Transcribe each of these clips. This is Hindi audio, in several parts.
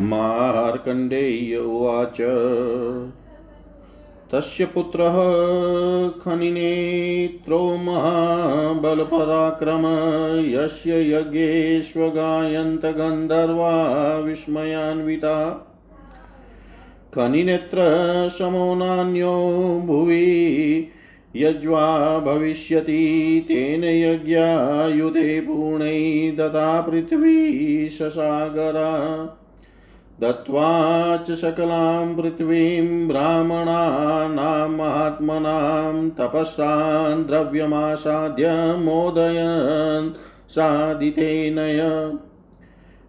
मार्कण्डेय उवाच। तस्य पुत्रः खनिनेत्रो महाबलपराक्रम यस्य यज्ञेष्वगायन्तगन्धर्वा विस्मयान्विता खनिनेत्रसमो नान्यो भुवि, यज्वा भविष्यति, तेन यज्ञायुधे पूर्णै दता पृथ्वी ससागरा दत्त्वा च सकलां पृथ्वीं ब्राह्मणानां महात्मनां तपस्रान् द्रव्यमासाद्य मोदयन् सादितेनय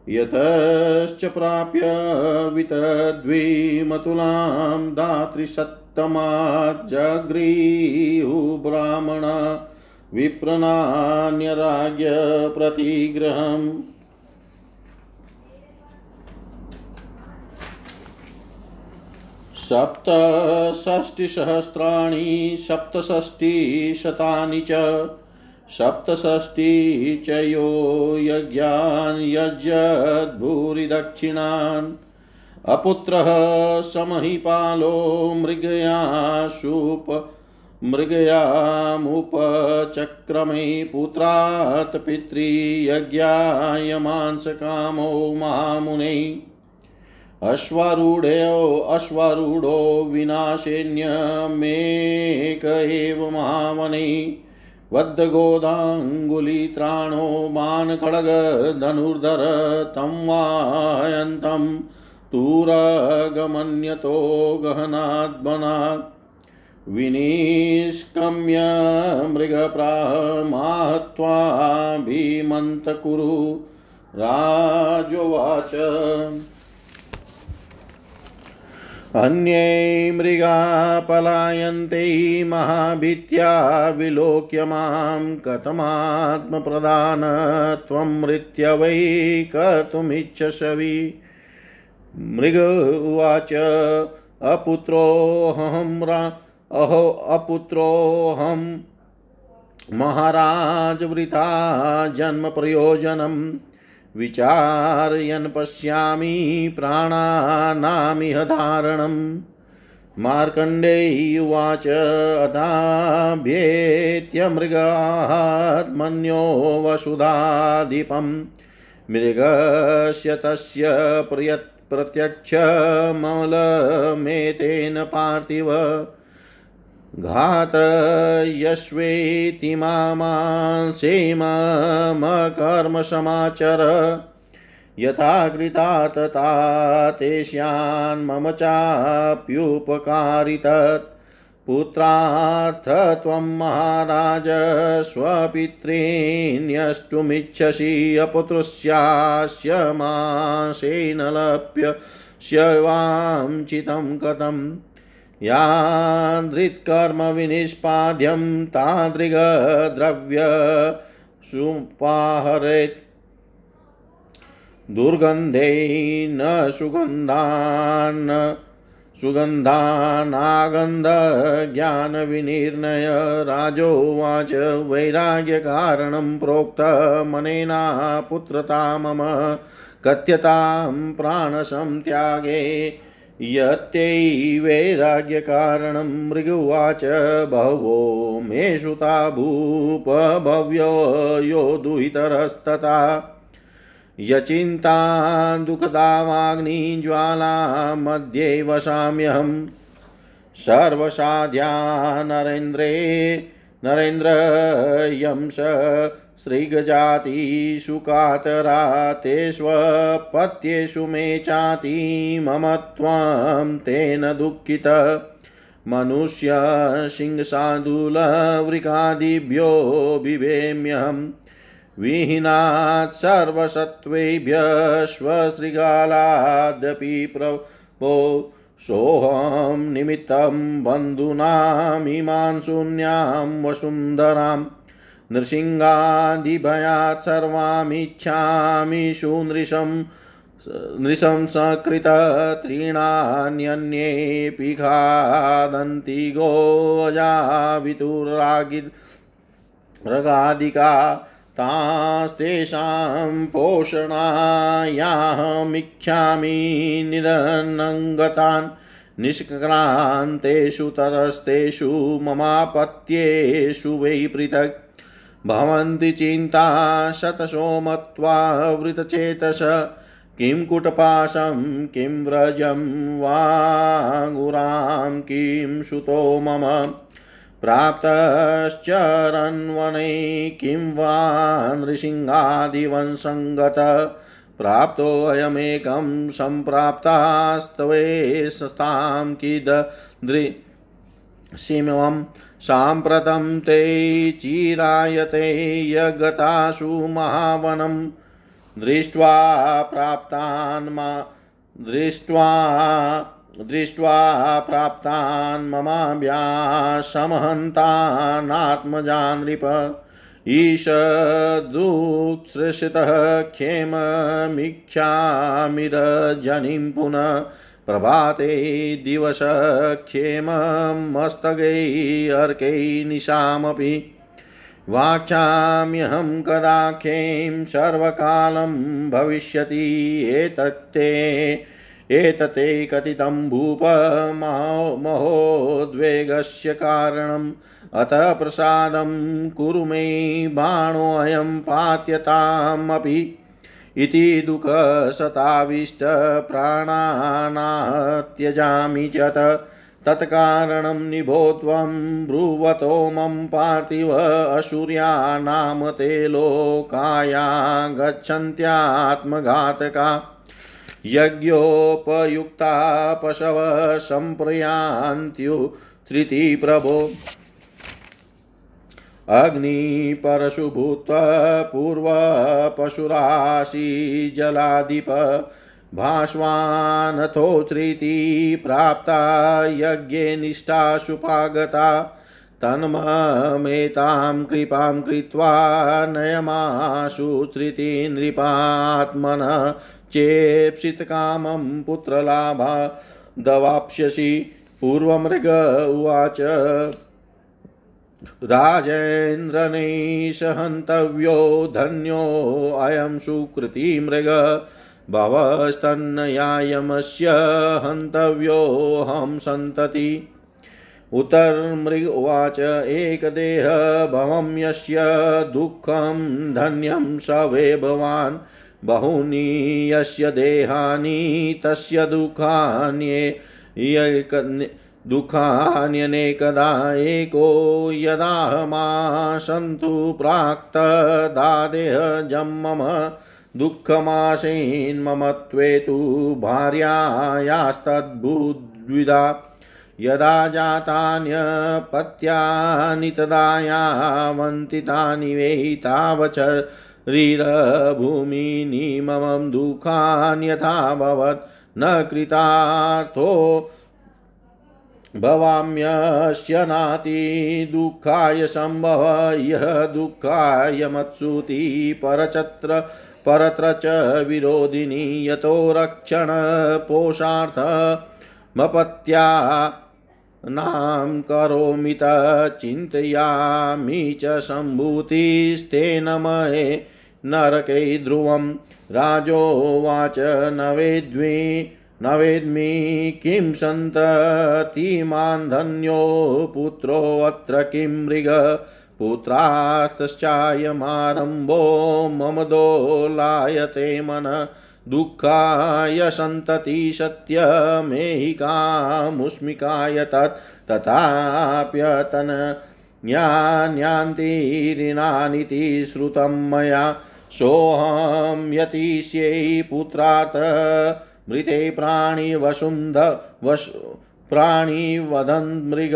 यतश्च प्राप्य वितद्विमतुलां दातृसत्तमाज्जग्रीहु ब्राह्मणा विप्रनान्यराज्ञ प्रतिग्रहम् सप्तषष्टिसहस्राणि, सप्तषष्टिशतानि च। सप्तषष्टि च यो यज्ञान्, यज्ञद्भूरिदक्षिणान्। अपुत्रः समहिपालो मृगयाशुप मृगयामुपचक्रमे पुत्रात् पितृयज्ञाय मांसकामो महामुने अश्वारूढो अश्वारूढो विनाशेन्यमेक एव महामने वद्गोदाङ्गुलित्राणो मानखड्गधनुर्धर तं वायन्तं तुरगमन्यतो गहनाद्मनात् विनिष्कम्य मृगप्रामाहत्वाभिमन्तकुरु राजोवाच। अन्ये मृगा पलायन्ते महाभीत्या विलोक्य माँ कथमात्मप्रदानत्वं मृत्य वै कर्तुमिच्छसवि मृग उवाच, अपुत्रोऽहं अहो अपुत्रोऽहं महाराजवृता जन्मप्रयोजनम्। विचारयन् पश्यामि प्राणानामिह धारणम्। मार्कण्डेयुवाच अथाभ्येत्य मृगात्मन्यो वसुधाधिपम् मृगस्य तस्य प्रयत् प्रत्यक्षमलमेतेन पार्थिव। घातयस्वेति मामांसेमकर्मसमाचर यथा कृता तथा तेष्यान् मम चाप्युपकारितत्। पुत्रार्थ त्वं महाराज स्वपितॄन्यष्टुमिच्छसि अपुत्रस्यास्य मासेन लप्य स्यवाञ्चितं कथम्। यादृत्कर्मविनिष्पाद्यं तादृगद्रव्य सुपाहरेत् दुर्गन्धे न सुगन्धान् सुगन्धानागन्धज्ञानविनिर्णय, राजोवाच वैराग्यकारणं प्रोक्तमनेना पुत्रता मम कथ्यतां प्राणसं त्यागे यत्यैवैराग्यकारणं मृगुवाच बहवो मे सुता भूपभव्यो यो दुहितरस्तथा। यचिन्ता दुःखदावाग्निज्वाला वसाम्यहम् सर्वसाध्या नरेन्द्रे नरेन्द्र यंस सृगजातिषु कातरा तेष्वपत्येषु मे चाति मम त्वं तेन दुःखित। मनुष्य सिंहसाधुलवृकादिभ्यो बिभेम्यहम् विहीनात् सर्वसत्त्वेभ्यश्वशृगालादपि प्रभो सोऽहं निमित्तं बन्धूनामिमां शून्यां वसुन्धराम्। नृसिंहादिभयात् सर्वामिच्छामि सुनृशं नृशंसकृत तृणान्यन्येऽपि खादन्ति गोजा वितुरागि रगादिका तास्तेषां पोषणायाहमिच्छामि निरनङ्गतान् निष्क्रान्तेषु ततस्तेषु ममापत्येषु वै पृथक् भवन्ति चिन्ता शतशो मत्वा वृतचेतस। किं कुटपाशं, किं व्रजं वाङ्गुरां किं सुतो मम। प्राप्तश्चरन्वने किं वा नृसिंहादिवंसङ्गत प्राप्तोऽयमेकं सम्प्राप्तास्त्वेस्तां किदृशिमं साम्प्रतं ते चिरायते यगतासु महावनं। दृष्ट्वा प्राप्तान् मा दृष्ट्वा दृष्ट्वा प्राप्तान् ममाभ्यासमहन्तानात्मजान् नृप ईशदुत्सृषितः क्षेममीक्षामिरजनिं पुनः प्रभाते दिवसक्षेममस्तगैर्कै निशामपि वाक्षाम्यहं कदाख्यें सर्वकालं भविष्यति एतत्ते एतते कथितं भूप महोद्वेगस्य कारणम् अत प्रसादं कुरु मे बाणोऽयं पात्यतामपि इति दुःखशताविष्टप्राणानात्यजामि च तत्कारणं निभो त्वं ब्रुवतो मम पार्थिव असूर्या ते लोकाया गच्छन्त्यात्मघातका। यज्ञोपयुक्ता पशव सम्प्रयान्त्युत्थृति प्रभो अग्निपरशु भूत्वा पूर्वपशुराशि जलाधिप भास्वानथोत्थृति प्राप्ता यज्ञे निष्ठाशुपागता तन्ममेतां कृपां कृत्वा नयमाशु श्रुति नृपात्मनः चेप्सितकामं पुत्रलाभा दवाप्स्यसि। पूर्वमृग उवाच। राजेन्द्रनैषहन्तव्यो धन्योऽयं सुकृतिमृग भवस्तन्नयायमस्य हन्तव्योऽहं सन्तति। उतर्मृग उवाच एकदेह भवं यस्य दुःखं धन्यं स वे भवान्। बहूनि यस्य देहानि तस्य दुःखान्ये दुःखान्यनेकदा एको यदाहमासन्तु प्राक्तदादेहजं मम दुःखमासेन्ममत्वे तु भार्यायास्तद्भुद्विधा यदा जातान्यपत्यानि तदा यावन्ति तानि वै तावचरीरभूमिनि मम दुःखान्यथाभवत् न कृतार्थो भवाम्यस्य नाति दुःखाय सम्भव यः दुःखाय मत्सुति, परचत्र, परत्र च विरोधिनी, यतो रक्षणपोषार्थमपत्या नाम करोमि चिन्तयामि च सम्भूतिस्तेन मये नरकै राजोवाच न वेद्मि। न वेद्मि किं सन्ततिमान् धन्यो पुत्रोऽत्र किं मृग? पुत्रास्तश्चायमारम्भो मम दोलायते मन। दुःखाय सन्तति सत्यमेहिकामुष्मिकाय तत्। तथाप्यतन ज्ञान्यान्तिरिणानिति श्रुतं मया। सोऽहं यतिष्यै पुत्रात् मृते प्राणिवसुन्ध वश प्राणिवदन् मृग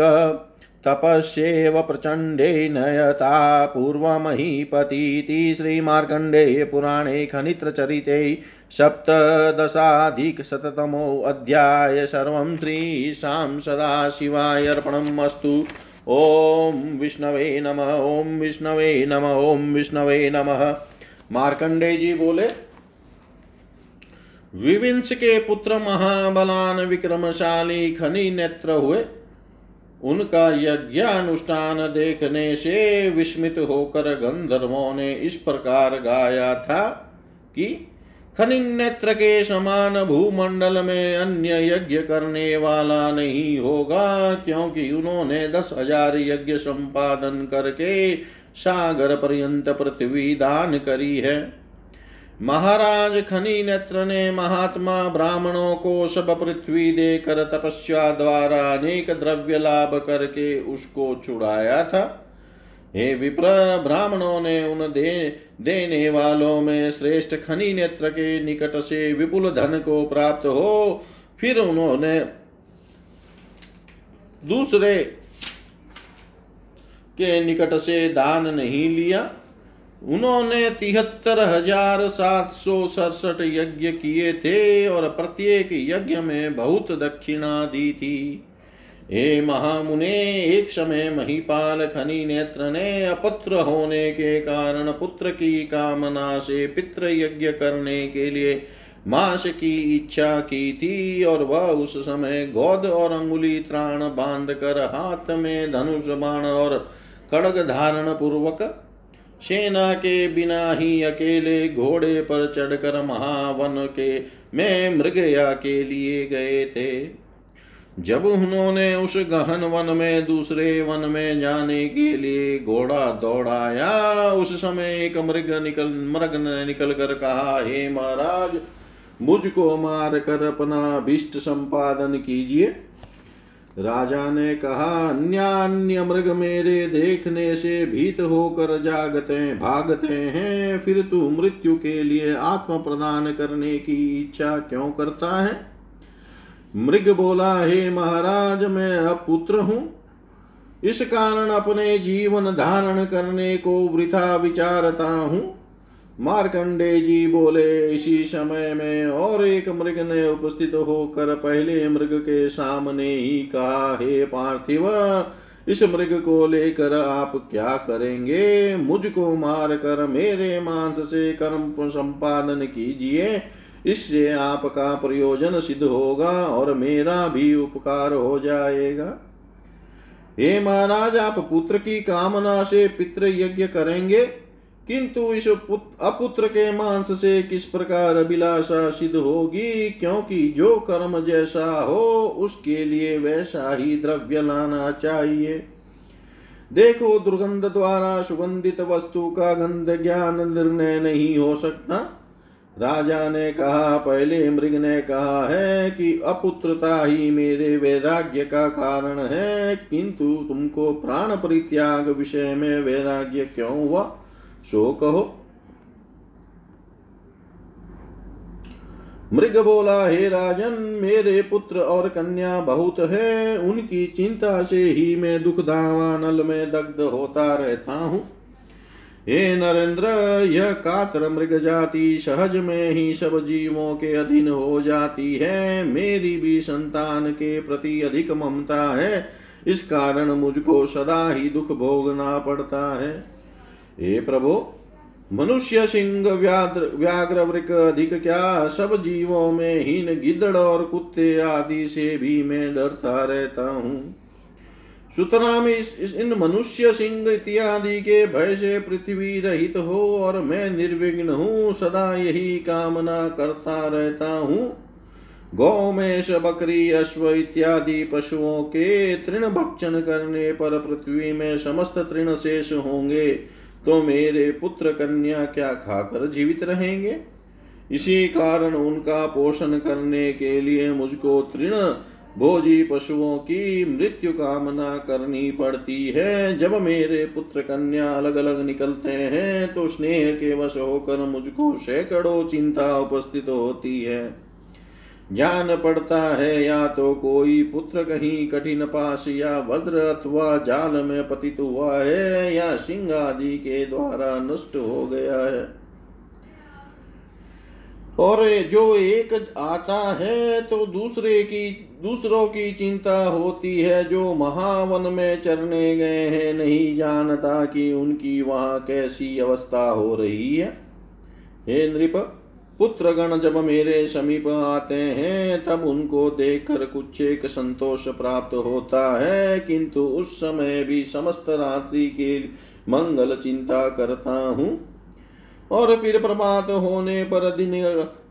तपस्येव प्रचण्डे नयता पूर्वमहीपतीति श्रीमार्कण्डेयपुराणे खनित्रचरिते सप्तदशाधिकशततमोऽध्याय सर्वं श्रीशां सदाशिवाय अस्तु ॐ विष्णवे नमः, ॐ विष्णवे नमः, ॐ विष्णवे नमः। मार्कंडे जी बोले विविंश के पुत्र महाबलान विक्रमशाली खनि नेत्र हुए। उनका यज्ञ अनुष्ठान देखने से विस्मित होकर गंधर्वों ने इस प्रकार गाया था कि खनिनेत्र के समान भूमंडल में अन्य यज्ञ करने वाला नहीं होगा, क्योंकि उन्होंने दस हज़ार यज्ञ संपादन करके सागर पर्यंत पृथ्वी दान करी है। महाराज खनि नेत्र ने महात्मा ब्राह्मणों को सब पृथ्वी देकर तपस्या द्वारा अनेक द्रव्य लाभ करके उसको छुड़ाया था। हे विप्र, ब्राह्मणों ने उन दे, देने वालों में श्रेष्ठ खनि नेत्र के निकट से विपुल धन को प्राप्त हो, फिर उन्होंने दूसरे के निकट से दान नहीं लिया। उन्होंने तिहत्तर हज़ार सात सौ सड़सठ यज्ञ किए थे और प्रत्येक यज्ञ में बहुत दक्षिणा दी थी। हे महामुने, एक समय महीपाल खनी नेत्र ने अपुत्र होने के कारण पुत्र की कामना से पितृ यज्ञ करने के लिए मास की इच्छा की थी और वह उस समय गोद और अंगुली त्राण बाँध कर हाथ में धनुष बाण और खड़ग धारण पूर्वक सेना के बिना ही अकेले घोड़े पर चढ़कर महावन के में मृगया के लिए गए थे। जब उन्होंने उस गहन वन में दूसरे वन में जाने के लिए घोड़ा दौड़ाया, उस समय एक मृग निकल, मृग ने निकल कर कहा, हे महाराज, मुझको मार कर अपना भीष्ट संपादन कीजिए। राजा ने कहा अन्य अन्य मृग मेरे देखने से भीत होकर जागते, भागते हैं। फिर तू मृत्यु के लिए आत्म प्रदान करने की इच्छा क्यों करता है? मृग बोला, हे महाराज, मैं अपुत्र हूँ। इस कारण अपने जीवन धारण करने को वृथा विचारता हूँ। मार्कंडे जी बोले, इसी समय में और एक मृग ने उपस्थित होकर पहले मृग के सामने ही कहा, हे पार्थिव, इस मृग को लेकर आप क्या करेंगे? मुझको मार कर मेरे मांस से कर्म संपादन कीजिए। इससे आपका प्रयोजन सिद्ध होगा और मेरा भी उपकार हो जाएगा। हे महाराज, आप पुत्र की कामना से पितृ यज्ञ करेंगे। किंतु इस अपुत्र के मांस से किस प्रकार अभिलाषा सिद्ध होगी? क्योंकि जो कर्म जैसा हो, उसके लिए वैसा ही द्रव्य लाना चाहिए। देखो, दुर्गंध द्वारा सुगंधित वस्तु का गंध ज्ञान निर्णय नहीं हो सकता। राजा ने कहा, पहले मृग ने कहा है कि अपुत्रता ही मेरे वैराग्य का कारण है, किंतु तुमको प्राण परित्याग विषय में वैराग्य क्यों हुआ? सो कहो। मृग बोला, हे राजन, मेरे पुत्र और कन्या बहुत है। उनकी चिंता से ही मैं दुख दावानल में दग्ध होता रहता हूँ। हे नरेंद्र, यह कातर मृग जाति सहज में ही सब जीवों के अधीन हो जाती है। मेरी भी संतान के प्रति अधिक ममता है। इस कारण मुझको सदा ही दुख भोगना पड़ता है। हे प्रभु, मनुष्य सिंह व्याघ्र वृक अधिक क्या? सब जीवों में हीन गिदड़ और कुत्ते आदि से भी मैं डरता रहता हूँ। सुतराम इन मनुष्य सिंह इत्यादि के भय से पृथ्वी रहित हो और मैं निर्विघ्न हूँ, सदा यही कामना करता रहता हूँ। गौमेश बकरी, अश्व इत्यादि पशुओं के तृण भक्षण करने पर पृथ्वी में समस्त तृण शेष होंगे। तो मेरे पुत्र कन्या क्या खाकर जीवित रहेंगे? इसी कारण उनका पोषण करने के लिए मुझको तृण भोजी पशुओं की मृत्यु कामना करनी पड़ती है। जब मेरे पुत्र कन्या अलग अलग निकलते हैं तो स्नेह के वश होकर मुझको सैकड़ों चिंता उपस्थित होती है। जान पड़ता है, या तो कोई पुत्र कहीं कठिन पास, या वज्र अथवा जाल में पतित हुआ है, या सिंह आदि के द्वारा नष्ट हो गया है। और जो एक आता है तो दूसरे की, दूसरों की चिंता होती है, जो महावन में चरने गए हैं, नहीं जानता कि उनकी वहाँ कैसी अवस्था हो रही है। हे नृप पुत्र गण जब मेरे समीप आते हैं, तब उनको देखकर कुछ एक संतोष प्राप्त होता है, किंतु उस समय भी समस्त रात्रि के मंगल चिंता करता हूँ। और फिर प्रभात होने पर, दिन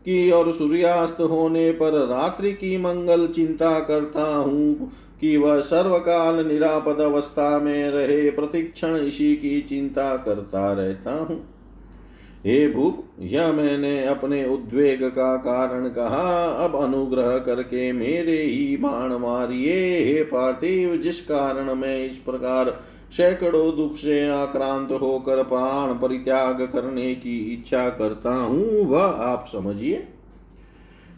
की और सूर्यास्त होने पर रात्रि की मंगल चिंता करता हूँ कि वह सर्वकाल निरापद अवस्था में रहे, प्रतिक्षण इसी की चिंता करता रहता हूँ। हे भूप यह मैंने अपने उद्वेग का कारण कहा, अब अनुग्रह करके मेरे ही बाण मारिए। हे पार्थिव, जिस कारण मैं इस प्रकार सैकड़ों दुख से आक्रांत होकर प्राण परित्याग करने की इच्छा करता हूँ, वह आप समझिए।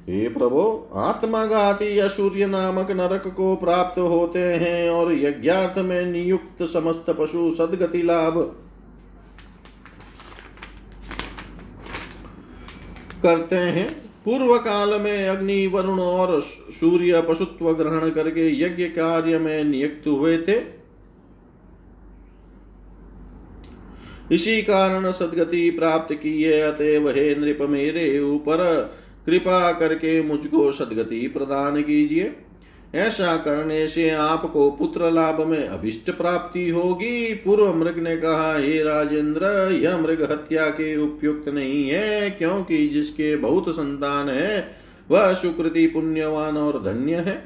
हे प्रभो, आत्माघाती असूर्य नामक नरक को प्राप्त होते हैं और यज्ञार्थ में नियुक्त समस्त पशु सदगति लाभ करते हैं। पूर्व काल में अग्नि, वरुण और सूर्य पशुत्व ग्रहण करके यज्ञ कार्य में नियुक्त हुए थे। इसी कारण सदगति प्राप्त की है अतएव हे नृप मेरे ऊपर, कृपा करके मुझको सदगति प्रदान कीजिए। ऐसा करने से आपको पुत्र लाभ में अभिष्ट प्राप्ति होगी। पूर्व मृग ने कहा, हे राजेंद्र, यह मृग हत्या के उपयुक्त नहीं है, क्योंकि जिसके बहुत संतान है, वह सुकृति पुण्यवान और धन्य है।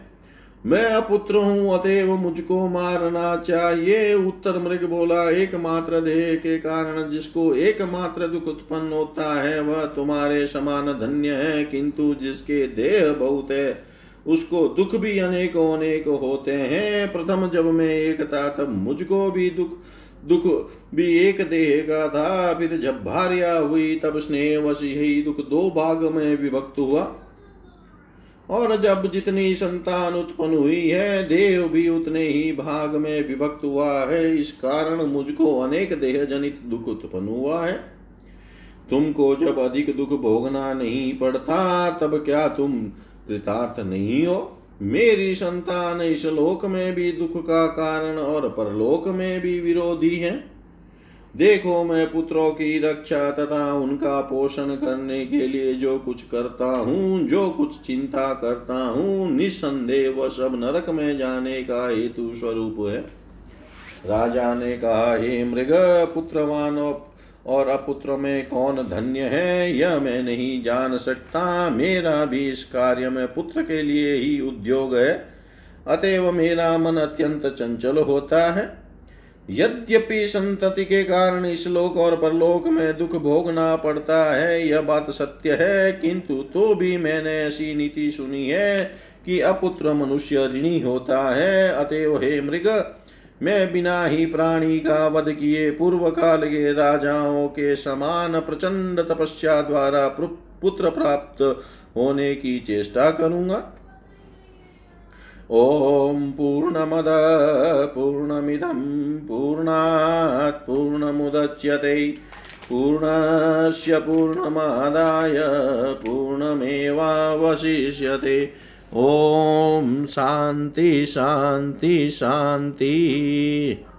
मैं अपुत्र हूँ, अतएव मुझको मारना चाहिए। उत्तर मृग बोला, एकमात्र देह के कारण जिसको एकमात्र दुख उत्पन्न होता है, वह तुम्हारे समान धन्य है, किंतु जिसके देह बहुत है उसको दुख भी अनेक अनेक होते हैं। प्रथम जब मैं एक था तब मुझको भी दुख दुख भी एक देह का था। फिर जब भार्या हुई, तब स्नेह वश यही दुख दो भाग में विभक्त हुआ। और जब जितनी संतान उत्पन्न हुई है, देह भी उतने ही भाग में विभक्त हुआ है। इस कारण मुझको अनेक देह जनित दुख उत्पन्न हुआ है। तुमको जब अधिक दुख भोगना नहीं पड़ता, तब क्या तुम कृतार्थ नहीं हो, मेरी संतान इस लोक में भी दुख का कारण और परलोक में भी विरोधी है। देखो मैं पुत्रों की रक्षा तथा उनका पोषण करने के लिए जो कुछ करता हूँ, जो कुछ चिंता करता हूँ, निस्संदेह वह सब नरक में जाने का हेतु स्वरूप है। राजा ने कहा, हे मृग, पुत्रवान और अपुत्र में कौन धन्य है, यह मैं नहीं जान सकता। मेरा भी इस कार्य में पुत्र के लिए ही उद्योग है। अतएव मेरा मन अत्यंत चंचल होता है। यद्यपि संतति के कारण इस लोक और परलोक में दुख भोगना पड़ता है, यह बात सत्य है, किंतु तो भी मैंने ऐसी नीति सुनी है कि अपुत्र मनुष्य ऋणी होता है। अतएव हे मृग मैं बिना ही प्राणी का वध किए पूर्व काल के राजाओं के समान प्रचंड तपस्या द्वारा पुत्र प्राप्त होने की चेष्टा करूँगा। ॐ पूर्णमद, पूर्णमिदं, पूर्णात् पूर्णमुदच्यते। पूर्णस्य पूर्णमादाय पूर्णमेवावशिष्यते। ॐ शान्ति शान्ति शान्ति